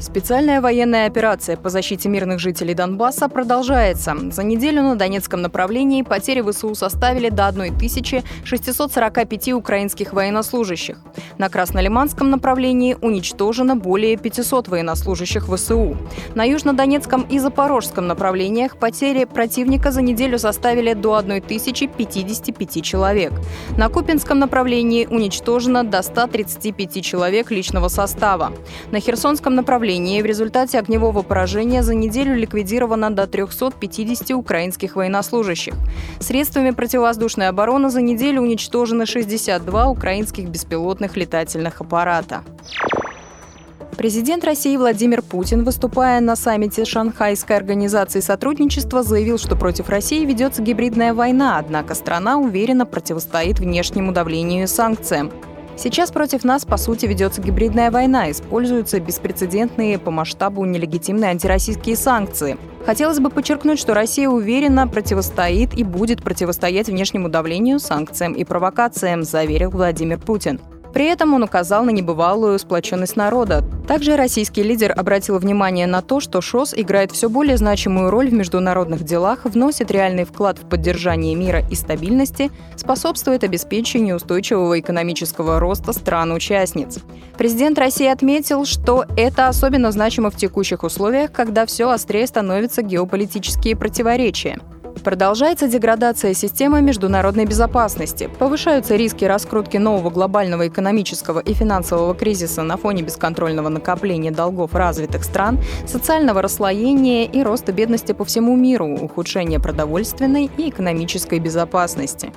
Специальная военная операция по защите мирных жителей Донбасса продолжается. За неделю на Донецком направлении потери ВСУ составили до 1645 украинских военнослужащих. На Краснолиманском направлении уничтожено более 500 военнослужащих ВСУ. На Южнодонецком и Запорожском направлениях потери противника за неделю составили до 1055 человек. На Купинском направлении уничтожено до 135 человек личного состава. На Херсонском направлении направлении в результате огневого поражения за неделю ликвидировано до 350 украинских военнослужащих. Средствами противовоздушной обороны за неделю уничтожено 62 украинских беспилотных летательных аппарата. Президент России Владимир Путин, выступая на саммите Шанхайской организации сотрудничества, заявил, что против России ведется гибридная война, однако страна уверенно противостоит внешнему давлению и санкциям. Сейчас против нас, по сути, ведется гибридная война, используются беспрецедентные по масштабу нелегитимные антироссийские санкции. Хотелось бы подчеркнуть, что Россия уверенно противостоит и будет противостоять внешнему давлению, санкциям и провокациям, заверил Владимир Путин. При этом он указал на небывалую сплоченность народа. Также российский лидер обратил внимание на то, что ШОС играет все более значимую роль в международных делах, вносит реальный вклад в поддержание мира и стабильности, способствует обеспечению устойчивого экономического роста стран-участниц. Президент России отметил, что это особенно значимо в текущих условиях, когда все острее становятся геополитические противоречия. Продолжается деградация системы международной безопасности, повышаются риски раскрутки нового глобального экономического и финансового кризиса на фоне бесконтрольного накопления долгов развитых стран, социального расслоения и роста бедности по всему миру, ухудшения продовольственной и экономической безопасности.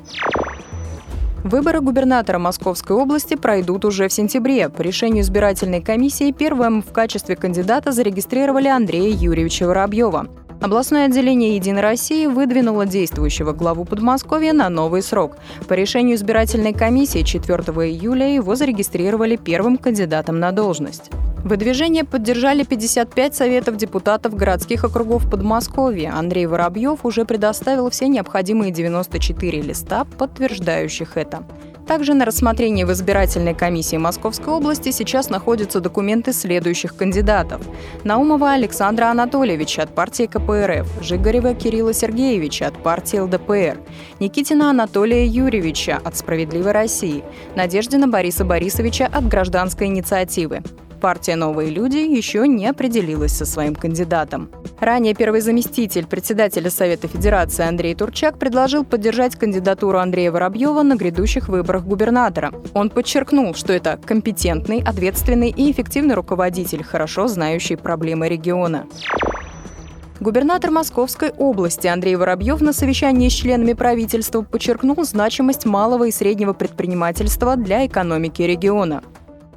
Выборы губернатора Московской области пройдут уже в сентябре. По решению избирательной комиссии первым в качестве кандидата зарегистрировали Андрея Юрьевича Воробьева. Областное отделение «Единой России» выдвинуло действующего главу Подмосковья на новый срок. По решению избирательной комиссии 4 июля его зарегистрировали первым кандидатом на должность. Выдвижение поддержали 55 советов депутатов городских округов Подмосковья. Андрей Воробьев уже предоставил все необходимые 94 листа, подтверждающих это. Также на рассмотрении в избирательной комиссии Московской области сейчас находятся документы следующих кандидатов. Наумова Александра Анатольевича от партии КПРФ, Жигарева Кирилла Сергеевича от партии ЛДПР, Никитина Анатолия Юрьевича от «Справедливой России», Надеждина Бориса Борисовича от «Гражданской инициативы» партия «Новые люди» еще не определилась со своим кандидатом. Ранее первый заместитель председателя Совета Федерации Андрей Турчак предложил поддержать кандидатуру Андрея Воробьева на грядущих выборах губернатора. Он подчеркнул, что это компетентный, ответственный и эффективный руководитель, хорошо знающий проблемы региона. Губернатор Московской области Андрей Воробьев на совещании с членами правительства подчеркнул значимость малого и среднего предпринимательства для экономики региона.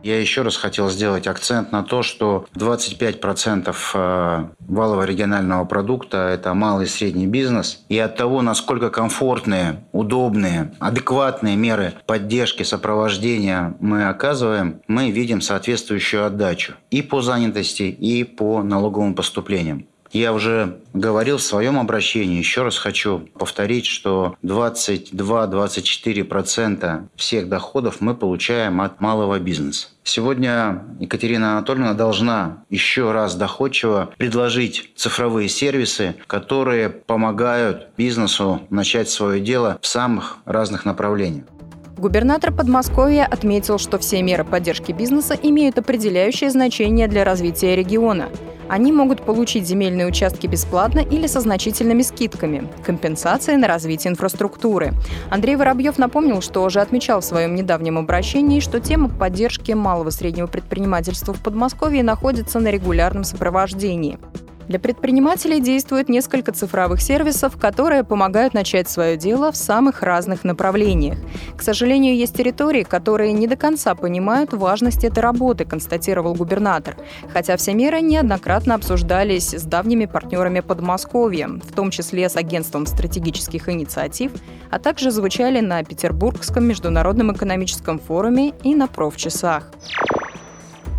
Я еще раз хотел сделать акцент на то, что 25% э, валового регионального продукта – это малый и средний бизнес. И от того, насколько комфортные, удобные, адекватные меры поддержки, сопровождения мы оказываем, мы видим соответствующую отдачу и по занятости, и по налоговым поступлениям. Я уже говорил в своем обращении, еще раз хочу повторить, что 22-24% всех доходов мы получаем от малого бизнеса. Сегодня Екатерина Анатольевна должна еще раз доходчиво предложить цифровые сервисы, которые помогают бизнесу начать свое дело в самых разных направлениях. Губернатор Подмосковья отметил, что все меры поддержки бизнеса имеют определяющее значение для развития региона. Они могут получить земельные участки бесплатно или со значительными скидками, компенсации на развитие инфраструктуры. Андрей Воробьев напомнил, что уже отмечал в своем недавнем обращении, что тема поддержки малого и среднего предпринимательства в Подмосковье находится на регулярном сопровождении. Для предпринимателей действует несколько цифровых сервисов, которые помогают начать свое дело в самых разных направлениях. К сожалению, есть территории, которые не до конца понимают важность этой работы, констатировал губернатор. Хотя все меры неоднократно обсуждались с давними партнерами Подмосковья, в том числе с Агентством стратегических инициатив, а также звучали на Петербургском международном экономическом форуме и на профчасах.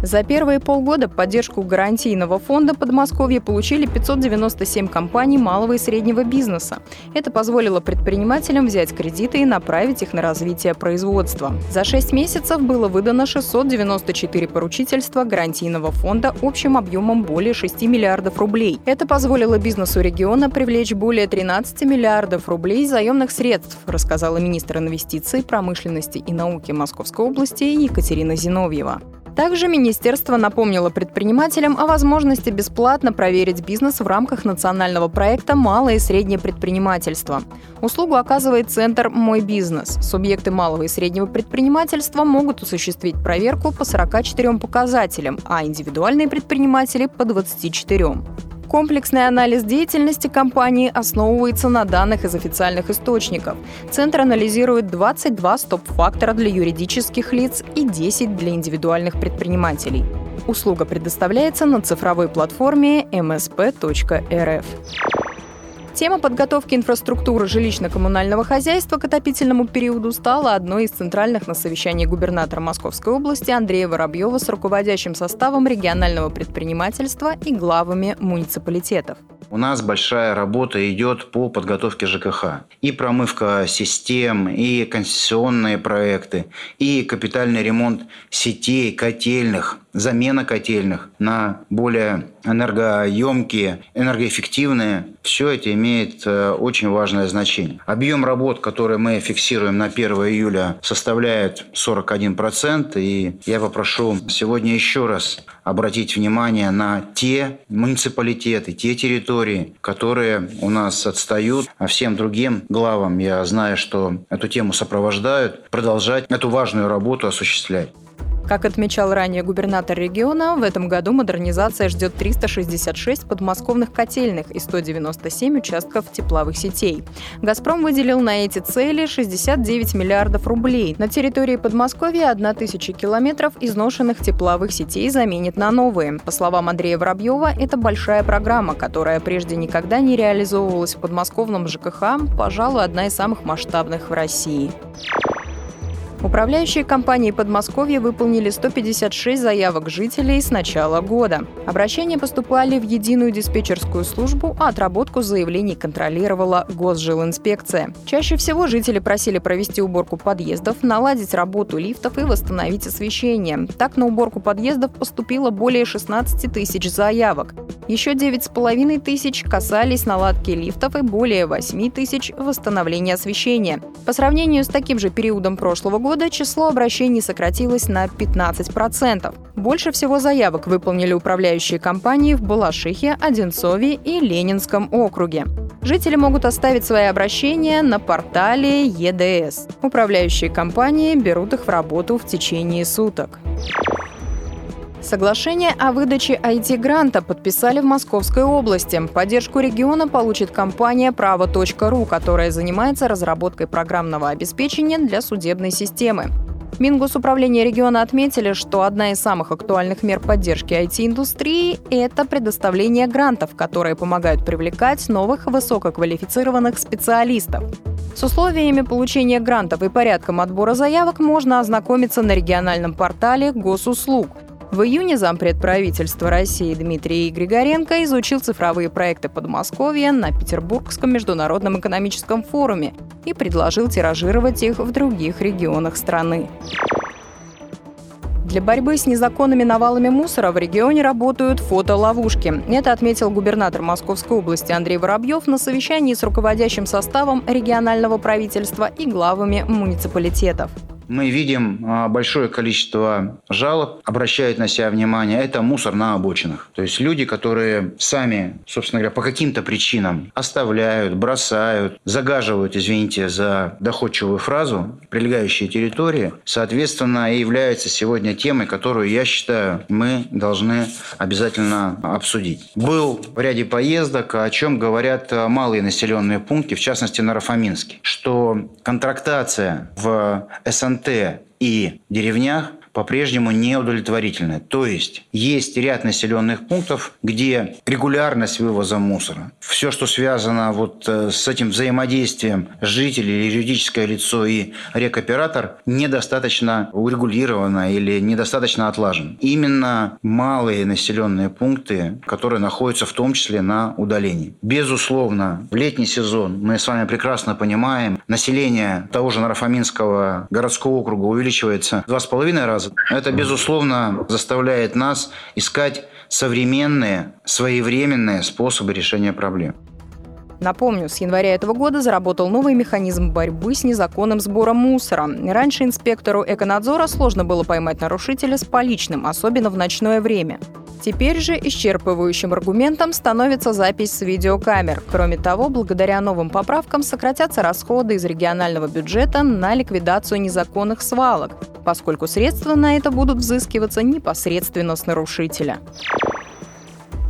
За первые полгода поддержку гарантийного фонда Подмосковья получили 597 компаний малого и среднего бизнеса. Это позволило предпринимателям взять кредиты и направить их на развитие производства. За 6 месяцев было выдано 694 поручительства гарантийного фонда общим объемом более 6 миллиардов рублей. Это позволило бизнесу региона привлечь более 13 миллиардов рублей заемных средств, рассказала министр инвестиций, промышленности и науки Московской области Екатерина Зиновьева. Также министерство напомнило предпринимателям о возможности бесплатно проверить бизнес в рамках национального проекта «Малое и среднее предпринимательство». Услугу оказывает Центр «Мой бизнес». Субъекты малого и среднего предпринимательства могут осуществить проверку по 44 показателям, а индивидуальные предприниматели – по 24. Комплексный анализ деятельности компании основывается на данных из официальных источников. Центр анализирует 22 стоп-фактора для юридических лиц и 10 для индивидуальных предпринимателей. Услуга предоставляется на цифровой платформе msp.rf. Тема подготовки инфраструктуры жилищно-коммунального хозяйства к отопительному периоду стала одной из центральных на совещании губернатора Московской области Андрея Воробьева с руководящим составом регионального предпринимательства и главами муниципалитетов. У нас большая работа идет по подготовке ЖКХ. И промывка систем, и концессионные проекты, и капитальный ремонт сетей, котельных, замена котельных на более энергоемкие, энергоэффективные. Все это имеет э, очень важное значение. Объем работ, который мы фиксируем на 1 июля, составляет 41%. И я попрошу сегодня еще раз обратить внимание на те муниципалитеты, те территории, которые у нас отстают, а всем другим главам, я знаю, что эту тему сопровождают, продолжать эту важную работу осуществлять. Как отмечал ранее губернатор региона, в этом году модернизация ждет 366 подмосковных котельных и 197 участков тепловых сетей. «Газпром» выделил на эти цели 69 миллиардов рублей. На территории Подмосковья 1000 километров изношенных тепловых сетей заменит на новые. По словам Андрея Воробьева, это большая программа, которая прежде никогда не реализовывалась в подмосковном ЖКХ, пожалуй, одна из самых масштабных в России. Управляющие компании Подмосковья выполнили 156 заявок жителей с начала года. Обращения поступали в единую диспетчерскую службу, а отработку заявлений контролировала Госжилинспекция. Чаще всего жители просили провести уборку подъездов, наладить работу лифтов и восстановить освещение. Так на уборку подъездов поступило более 16 тысяч заявок. Еще 9,5 тысяч касались наладки лифтов и более 8 тысяч восстановления освещения. По сравнению с таким же периодом прошлого года число обращений сократилось на 15%. Больше всего заявок выполнили управляющие компании в Балашихе, Одинцове и Ленинском округе. Жители могут оставить свои обращения на портале ЕДС. Управляющие компании берут их в работу в течение суток. Соглашение о выдаче IT-гранта подписали в Московской области. Поддержку региона получит компания «Право.ру», которая занимается разработкой программного обеспечения для судебной системы. Мингосуправление региона отметили, что одна из самых актуальных мер поддержки IT-индустрии – это предоставление грантов, которые помогают привлекать новых высококвалифицированных специалистов. С условиями получения грантов и порядком отбора заявок можно ознакомиться на региональном портале госуслуг – в июне зампред правительства России Дмитрий Григоренко изучил цифровые проекты Подмосковья на Петербургском международном экономическом форуме и предложил тиражировать их в других регионах страны. Для борьбы с незаконными навалами мусора в регионе работают фотоловушки. Это отметил губернатор Московской области Андрей Воробьев на совещании с руководящим составом регионального правительства и главами муниципалитетов. Мы видим а, большое количество жалоб, обращают на себя внимание, это мусор на обочинах. То есть люди, которые сами, собственно говоря, по каким-то причинам оставляют, бросают, загаживают, извините за доходчивую фразу, прилегающие территории, соответственно, и являются сегодня темой, которую, я считаю, мы должны обязательно обсудить. Был в ряде поездок, о чем говорят малые населенные пункты, в частности, на Рафаминске, что контрактация в СНТ и деревнях по-прежнему неудовлетворительная. То есть есть ряд населенных пунктов, где регулярность вывоза мусора, все, что связано вот э, с этим взаимодействием жителей, юридическое лицо и рекоператор, недостаточно урегулировано или недостаточно отлажен. Именно малые населенные пункты, которые находятся в том числе на удалении. Безусловно, в летний сезон мы с вами прекрасно понимаем, население того же Нарафаминского городского округа увеличивается в два с раза это, безусловно, заставляет нас искать современные, своевременные способы решения проблем. Напомню, с января этого года заработал новый механизм борьбы с незаконным сбором мусора. Раньше инспектору эконадзора сложно было поймать нарушителя с поличным, особенно в ночное время. Теперь же исчерпывающим аргументом становится запись с видеокамер. Кроме того, благодаря новым поправкам сократятся расходы из регионального бюджета на ликвидацию незаконных свалок, поскольку средства на это будут взыскиваться непосредственно с нарушителя.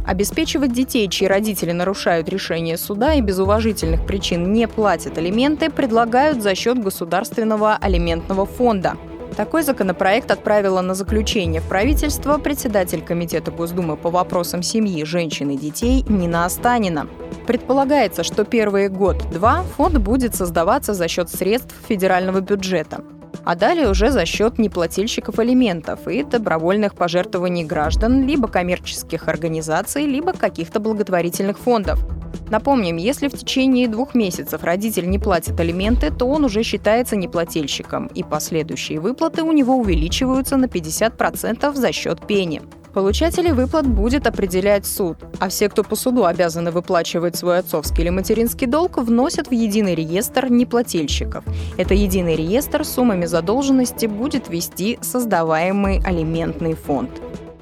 Обеспечивать детей, чьи родители нарушают решение суда и без уважительных причин не платят алименты, предлагают за счет Государственного алиментного фонда. Такой законопроект отправила на заключение в правительство председатель Комитета Госдумы по вопросам семьи, женщин и детей Нина Останина. Предполагается, что первые год-два фонд будет создаваться за счет средств федерального бюджета а далее уже за счет неплательщиков алиментов и добровольных пожертвований граждан, либо коммерческих организаций, либо каких-то благотворительных фондов. Напомним, если в течение двух месяцев родитель не платит алименты, то он уже считается неплательщиком, и последующие выплаты у него увеличиваются на 50% за счет пени. Получателей выплат будет определять суд, а все, кто по суду обязаны выплачивать свой отцовский или материнский долг, вносят в единый реестр неплательщиков. Это единый реестр суммами задолженности будет вести создаваемый алиментный фонд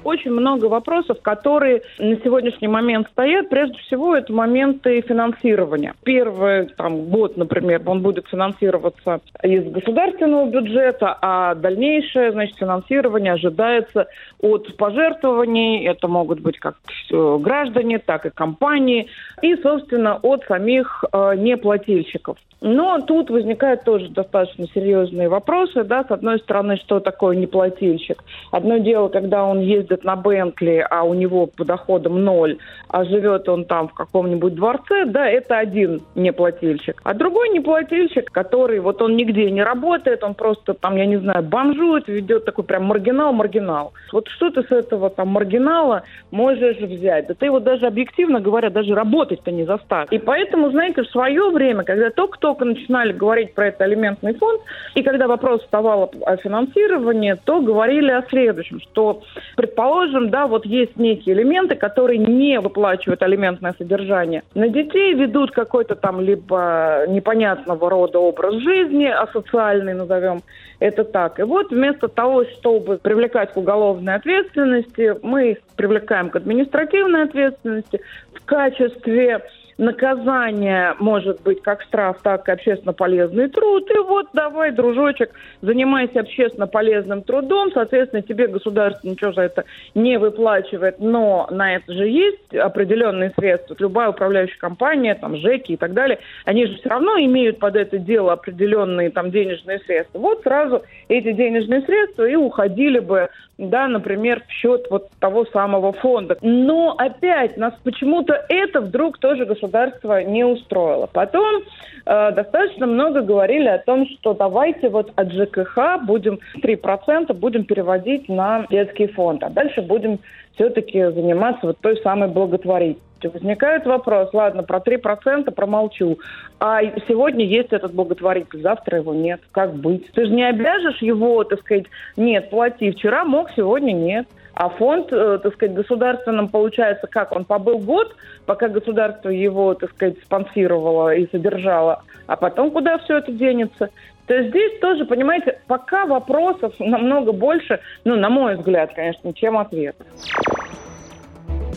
очень много вопросов, которые на сегодняшний момент стоят. Прежде всего, это моменты финансирования. Первый там, год, например, он будет финансироваться из государственного бюджета, а дальнейшее значит, финансирование ожидается от пожертвований. Это могут быть как граждане, так и компании. И, собственно, от самих э, неплательщиков. Но тут возникают тоже достаточно серьезные вопросы. Да? С одной стороны, что такое неплательщик? Одно дело, когда он ездит на Бентли, а у него по доходам ноль, а живет он там в каком-нибудь дворце, да, это один неплательщик. А другой неплательщик, который вот он нигде не работает, он просто там, я не знаю, бомжует, ведет такой прям маргинал-маргинал. Вот что ты с этого там маргинала можешь взять? Да ты его даже объективно говоря, даже работать-то не заставишь. И поэтому, знаете, в свое время, когда только только начинали говорить про это алиментный фонд, и когда вопрос вставал о финансировании, то говорили о следующем, что, предположим, да, вот есть некие элементы, которые не выплачивают алиментное содержание на детей, ведут какой-то там либо непонятного рода образ жизни, асоциальный, назовем это так. И вот вместо того, чтобы привлекать к уголовной ответственности, мы их привлекаем к административной ответственности в качестве наказание может быть как штраф, так и общественно полезный труд. И вот давай, дружочек, занимайся общественно полезным трудом. Соответственно, тебе государство ничего за это не выплачивает, но на это же есть определенные средства. Любая управляющая компания, там, ЖЭКи и так далее, они же все равно имеют под это дело определенные там денежные средства. Вот сразу эти денежные средства и уходили бы, да, например, в счет вот того самого фонда. Но опять нас почему-то это вдруг тоже государство государство не устроило. Потом э, достаточно много говорили о том, что давайте вот от ЖКХ будем 3% будем переводить на детский фонд, а дальше будем все-таки заниматься вот той самой благотворительностью. Возникает вопрос, ладно, про 3% промолчу. А сегодня есть этот благотворитель, завтра его нет. Как быть? Ты же не обяжешь его, так сказать, нет, плати. Вчера мог, сегодня нет. А фонд, э, так сказать, государственным получается как? Он побыл год, пока государство его, так сказать, спонсировало и содержало, а потом куда все это денется? То есть здесь тоже, понимаете, пока вопросов намного больше, ну, на мой взгляд, конечно, чем ответов.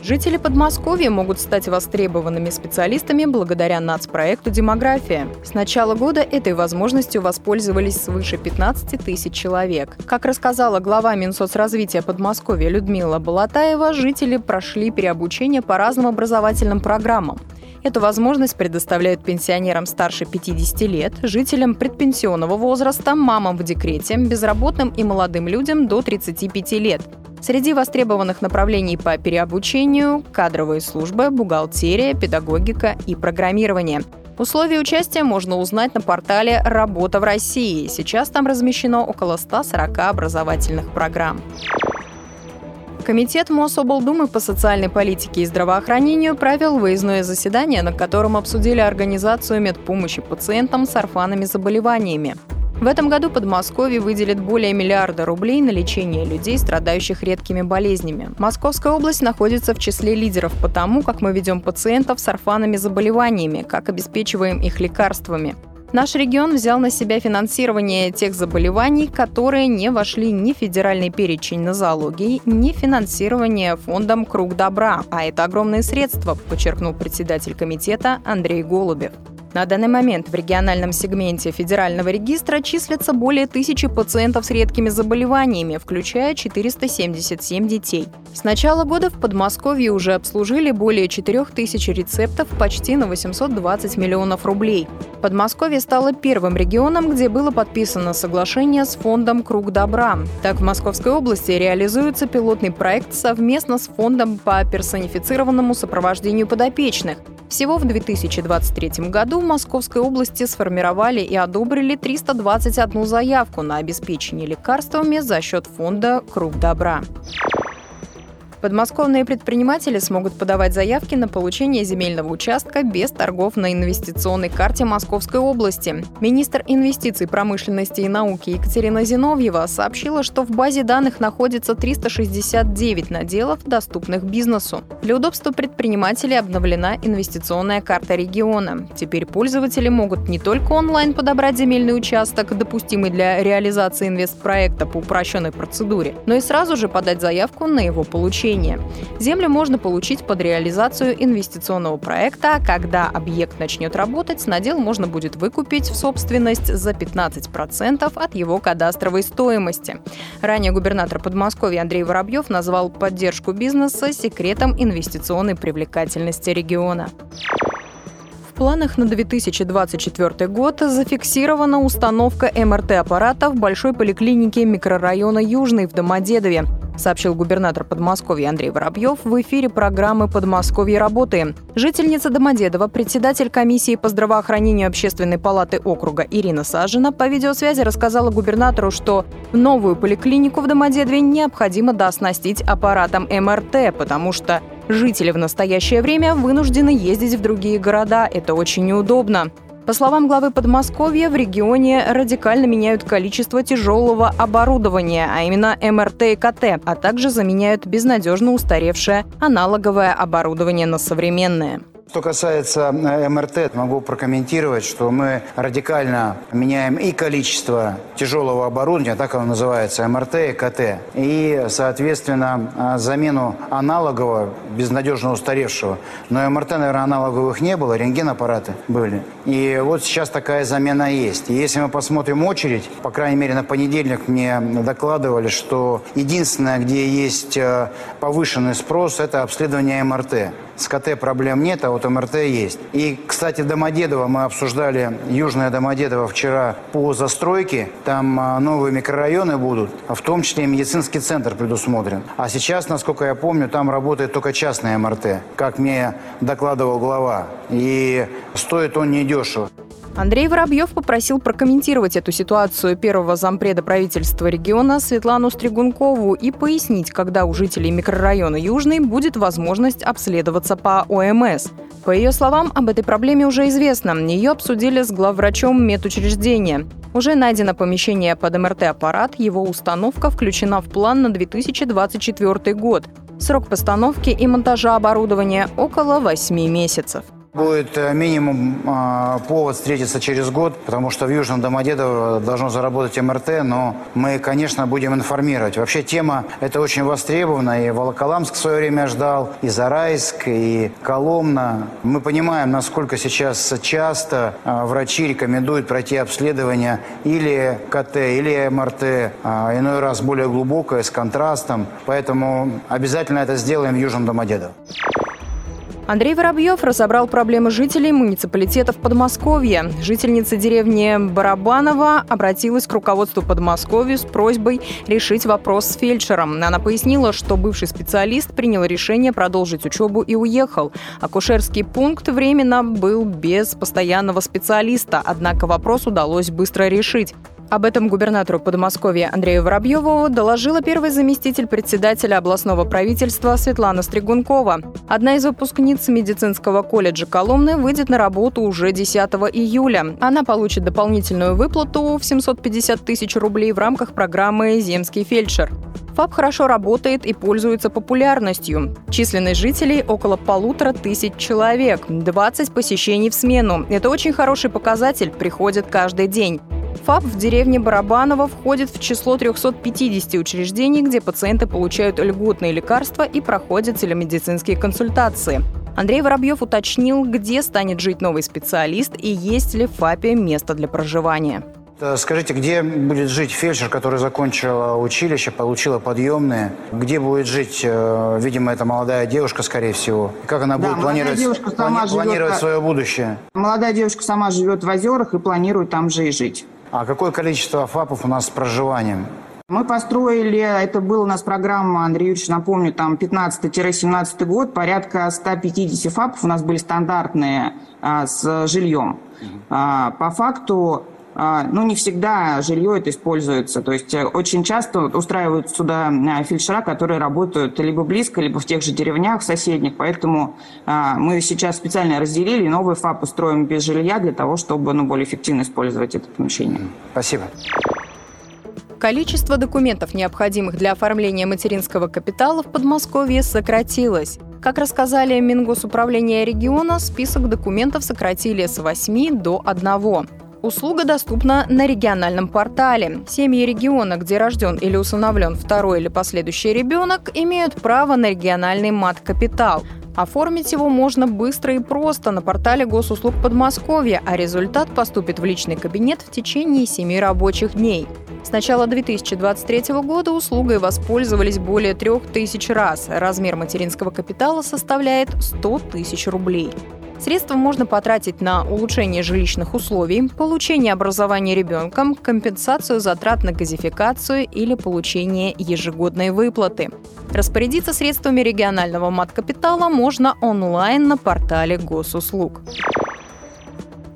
Жители Подмосковья могут стать востребованными специалистами благодаря нацпроекту «Демография». С начала года этой возможностью воспользовались свыше 15 тысяч человек. Как рассказала глава Минсоцразвития Подмосковья Людмила Балатаева, жители прошли переобучение по разным образовательным программам. Эту возможность предоставляют пенсионерам старше 50 лет, жителям предпенсионного возраста, мамам в декрете, безработным и молодым людям до 35 лет. Среди востребованных направлений по переобучению – кадровые службы, бухгалтерия, педагогика и программирование. Условия участия можно узнать на портале «Работа в России». Сейчас там размещено около 140 образовательных программ. Комитет Мособлдумы по социальной политике и здравоохранению провел выездное заседание, на котором обсудили организацию медпомощи пациентам с орфанными заболеваниями. В этом году Подмосковье выделит более миллиарда рублей на лечение людей, страдающих редкими болезнями. Московская область находится в числе лидеров по тому, как мы ведем пациентов с орфанными заболеваниями, как обеспечиваем их лекарствами. Наш регион взял на себя финансирование тех заболеваний, которые не вошли ни в федеральный перечень нозологии, ни финансирование фондом «Круг добра», а это огромные средства, подчеркнул председатель комитета Андрей Голубев. На данный момент в региональном сегменте федерального регистра числятся более тысячи пациентов с редкими заболеваниями, включая 477 детей. С начала года в Подмосковье уже обслужили более 4 тысяч рецептов почти на 820 миллионов рублей. Подмосковье стало первым регионом, где было подписано соглашение с фондом «Круг добра». Так, в Московской области реализуется пилотный проект совместно с фондом по персонифицированному сопровождению подопечных. Всего в 2023 году в Московской области сформировали и одобрили 321 заявку на обеспечение лекарствами за счет фонда «Круг добра». Подмосковные предприниматели смогут подавать заявки на получение земельного участка без торгов на инвестиционной карте Московской области. Министр инвестиций, промышленности и науки Екатерина Зиновьева сообщила, что в базе данных находится 369 наделов, доступных бизнесу. Для удобства предпринимателей обновлена инвестиционная карта региона. Теперь пользователи могут не только онлайн подобрать земельный участок, допустимый для реализации инвестпроекта по упрощенной процедуре, но и сразу же подать заявку на его получение обучения. Землю можно получить под реализацию инвестиционного проекта, когда объект начнет работать, надел можно будет выкупить в собственность за 15% от его кадастровой стоимости. Ранее губернатор Подмосковья Андрей Воробьев назвал поддержку бизнеса секретом инвестиционной привлекательности региона В планах на 2024 год зафиксирована установка МРТ-аппарата в большой поликлинике микрорайона Южный в Домодедове сообщил губернатор Подмосковья Андрей Воробьев в эфире программы «Подмосковье работы». Жительница Домодедова, председатель комиссии по здравоохранению Общественной палаты округа Ирина Сажина по видеосвязи рассказала губернатору, что новую поликлинику в Домодедове необходимо дооснастить аппаратом МРТ, потому что жители в настоящее время вынуждены ездить в другие города. Это очень неудобно. По словам главы Подмосковья, в регионе радикально меняют количество тяжелого оборудования, а именно МРТ и КТ, а также заменяют безнадежно устаревшее аналоговое оборудование на современное. Что касается э, МРТ, могу прокомментировать, что мы радикально меняем и количество тяжелого оборудования, так оно называется, МРТ и КТ, и, соответственно, э, замену аналогового, безнадежно устаревшего. Но МРТ, наверное, аналоговых не было, рентген-аппараты были. И вот сейчас такая замена есть. И если мы посмотрим очередь, по крайней мере, на понедельник мне докладывали, что единственное, где есть э, повышенный спрос, это обследование МРТ. С КТ проблем нет, а вот МРТ есть. И, кстати, Домодедово мы обсуждали, Южное Домодедово вчера по застройке. Там а, новые микрорайоны будут, а в том числе и медицинский центр предусмотрен. А сейчас, насколько я помню, там работает только частное МРТ, как мне докладывал глава. И стоит он недешево. Андрей Воробьев попросил прокомментировать эту ситуацию первого зампреда правительства региона Светлану Стригункову и пояснить, когда у жителей микрорайона Южный будет возможность обследоваться по ОМС. По ее словам, об этой проблеме уже известно. Ее обсудили с главврачом медучреждения. Уже найдено помещение под МРТ-аппарат, его установка включена в план на 2024 год. Срок постановки и монтажа оборудования – около 8 месяцев. Будет э, минимум э, повод встретиться через год, потому что в Южном Домодедово должно заработать МРТ, но мы, конечно, будем информировать. Вообще тема эта очень востребована, и Волоколамск в свое время ждал, и Зарайск, и Коломна. Мы понимаем, насколько сейчас часто э, врачи рекомендуют пройти обследование или КТ, или МРТ, э, иной раз более глубокое, с контрастом. Поэтому обязательно это сделаем в Южном Домодедово. Андрей Воробьев разобрал проблемы жителей муниципалитетов Подмосковья. Жительница деревни Барабанова обратилась к руководству Подмосковья с просьбой решить вопрос с фельдшером. Она пояснила, что бывший специалист принял решение продолжить учебу и уехал. Акушерский пункт временно был без постоянного специалиста, однако вопрос удалось быстро решить. Об этом губернатору Подмосковья Андрею Воробьеву доложила первый заместитель председателя областного правительства Светлана Стригункова. Одна из выпускниц медицинского колледжа Коломны выйдет на работу уже 10 июля. Она получит дополнительную выплату в 750 тысяч рублей в рамках программы «Земский фельдшер». ФАП хорошо работает и пользуется популярностью. Численность жителей около полутора тысяч человек, 20 посещений в смену. Это очень хороший показатель, приходят каждый день. ФАП в деревне Барабаново входит в число 350 учреждений, где пациенты получают льготные лекарства и проходят телемедицинские консультации. Андрей Воробьев уточнил, где станет жить новый специалист и есть ли в ФАПе место для проживания. Э, скажите, где будет жить фельдшер, который закончила училище, получила подъемные? Где будет жить, э, видимо, эта молодая девушка, скорее всего? Как она да, будет планировать, плани- живет, планировать свое будущее? Молодая девушка сама живет в озерах и планирует там же и жить. А какое количество ФАПов у нас с проживанием? Мы построили, это была у нас программа, Андрей Юрьевич, напомню, там 15-17 год, порядка 150 ФАПов у нас были стандартные а, с жильем. А, по факту а, ну, не всегда жилье это используется. То есть э, очень часто устраивают сюда а, фельдшера, которые работают либо близко, либо в тех же деревнях соседних. Поэтому а, мы сейчас специально разделили, новый ФАП устроим без жилья для того, чтобы ну, более эффективно использовать это помещение. Спасибо. Количество документов, необходимых для оформления материнского капитала в Подмосковье, сократилось. Как рассказали Мингосуправление региона, список документов сократили с 8 до 1. Услуга доступна на региональном портале. Семьи региона, где рожден или усыновлен второй или последующий ребенок, имеют право на региональный мат-капитал. Оформить его можно быстро и просто на портале госуслуг Подмосковья, а результат поступит в личный кабинет в течение 7 рабочих дней. С начала 2023 года услугой воспользовались более трех тысяч раз. Размер материнского капитала составляет 100 тысяч рублей. Средства можно потратить на улучшение жилищных условий, получение образования ребенком, компенсацию затрат на газификацию или получение ежегодной выплаты. Распорядиться средствами регионального мат-капитала можно онлайн на портале госуслуг.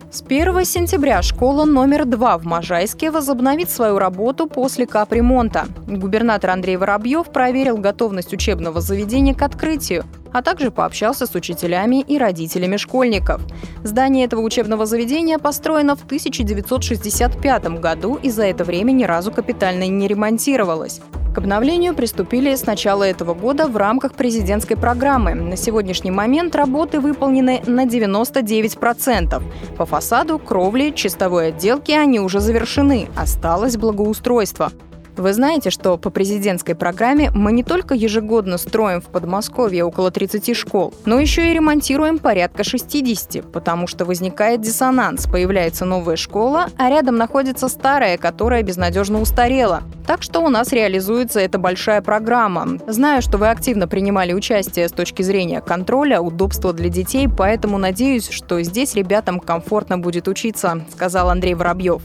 С 1 сентября школа номер 2 в Можайске возобновит свою работу после капремонта. Губернатор Андрей Воробьев проверил готовность учебного заведения к открытию, а также пообщался с учителями и родителями школьников. Здание этого учебного заведения построено в 1965 году и за это время ни разу капитально не ремонтировалось. К обновлению приступили с начала этого года в рамках президентской программы. На сегодняшний момент работы выполнены на 99%. По фасаду, кровле, чистовой отделке они уже завершены. Осталось благоустройство. Вы знаете, что по президентской программе мы не только ежегодно строим в Подмосковье около 30 школ, но еще и ремонтируем порядка 60, потому что возникает диссонанс. Появляется новая школа, а рядом находится старая, которая безнадежно устарела. Так что у нас реализуется эта большая программа. Знаю, что вы активно принимали участие с точки зрения контроля, удобства для детей, поэтому надеюсь, что здесь ребятам комфортно будет учиться, сказал Андрей Воробьев.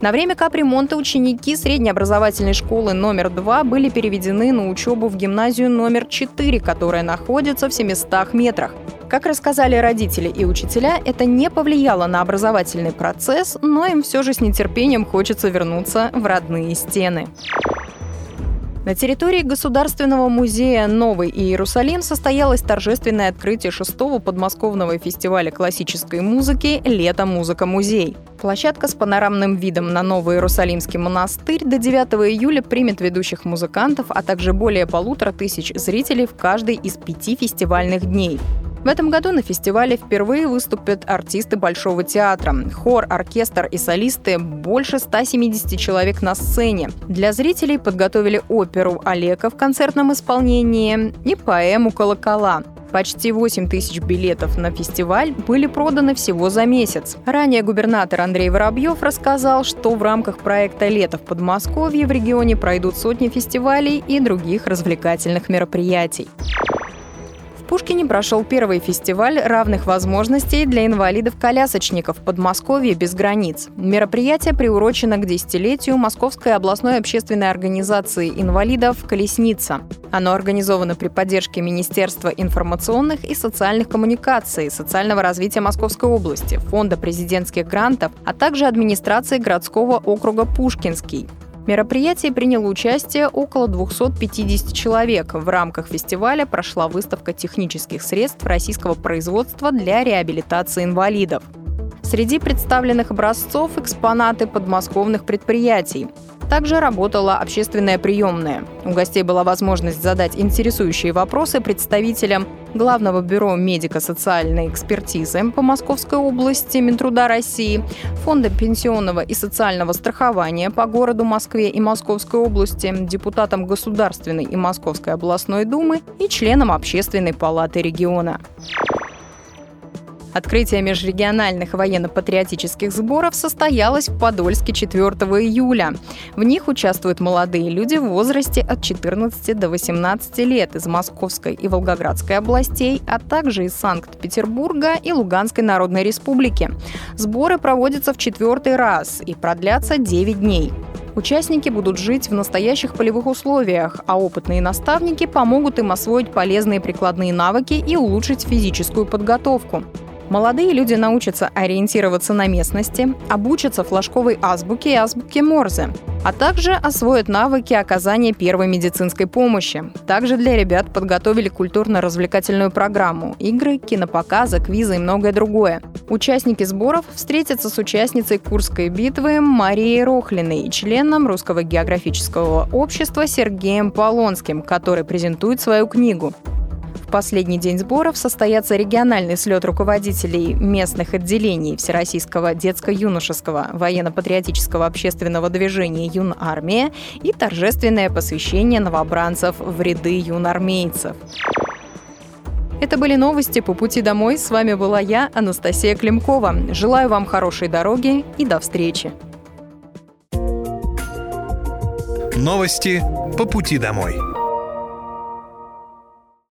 На время капремонта ученики среднеобразовательной школы номер 2 были переведены на учебу в гимназию номер 4, которая находится в 700 метрах. Как рассказали родители и учителя, это не повлияло на образовательный процесс, но им все же с нетерпением хочется вернуться в родные стены. На территории Государственного музея «Новый Иерусалим» состоялось торжественное открытие шестого подмосковного фестиваля классической музыки «Лето. Музыка-музей». Площадка с панорамным видом на Новый Иерусалимский монастырь до 9 июля примет ведущих музыкантов, а также более полутора тысяч зрителей в каждый из пяти фестивальных дней. В этом году на фестивале впервые выступят артисты Большого театра. Хор, оркестр и солисты – больше 170 человек на сцене. Для зрителей подготовили оперу «Олега» в концертном исполнении и поэму «Колокола». Почти 8 тысяч билетов на фестиваль были проданы всего за месяц. Ранее губернатор Андрей Воробьев рассказал, что в рамках проекта «Лето в Подмосковье» в регионе пройдут сотни фестивалей и других развлекательных мероприятий. В Пушкине прошел первый фестиваль равных возможностей для инвалидов-колясочников Подмосковье без границ. Мероприятие приурочено к десятилетию Московской областной общественной организации инвалидов «Колесница». Оно организовано при поддержке Министерства информационных и социальных коммуникаций, социального развития Московской области, Фонда президентских грантов, а также администрации городского округа Пушкинский. В мероприятии приняло участие около 250 человек. В рамках фестиваля прошла выставка технических средств российского производства для реабилитации инвалидов. Среди представленных образцов экспонаты подмосковных предприятий. Также работала общественная приемная. У гостей была возможность задать интересующие вопросы представителям Главного бюро медико-социальной экспертизы по Московской области Минтруда России, Фонда пенсионного и социального страхования по городу Москве и Московской области, депутатам Государственной и Московской областной думы и членам Общественной палаты региона. Открытие межрегиональных военно-патриотических сборов состоялось в Подольске 4 июля. В них участвуют молодые люди в возрасте от 14 до 18 лет из Московской и Волгоградской областей, а также из Санкт-Петербурга и Луганской Народной Республики. Сборы проводятся в четвертый раз и продлятся 9 дней. Участники будут жить в настоящих полевых условиях, а опытные наставники помогут им освоить полезные прикладные навыки и улучшить физическую подготовку. Молодые люди научатся ориентироваться на местности, обучатся флажковой азбуке и азбуке Морзе, а также освоят навыки оказания первой медицинской помощи. Также для ребят подготовили культурно-развлекательную программу, игры, кинопоказы, квизы и многое другое. Участники сборов встретятся с участницей Курской битвы Марией Рохлиной и членом Русского географического общества Сергеем Полонским, который презентует свою книгу последний день сборов состоятся региональный слет руководителей местных отделений Всероссийского детско-юношеского военно-патриотического общественного движения «Юнармия» и торжественное посвящение новобранцев в ряды юнармейцев. Это были новости по пути домой. С вами была я, Анастасия Климкова. Желаю вам хорошей дороги и до встречи. Новости по пути домой.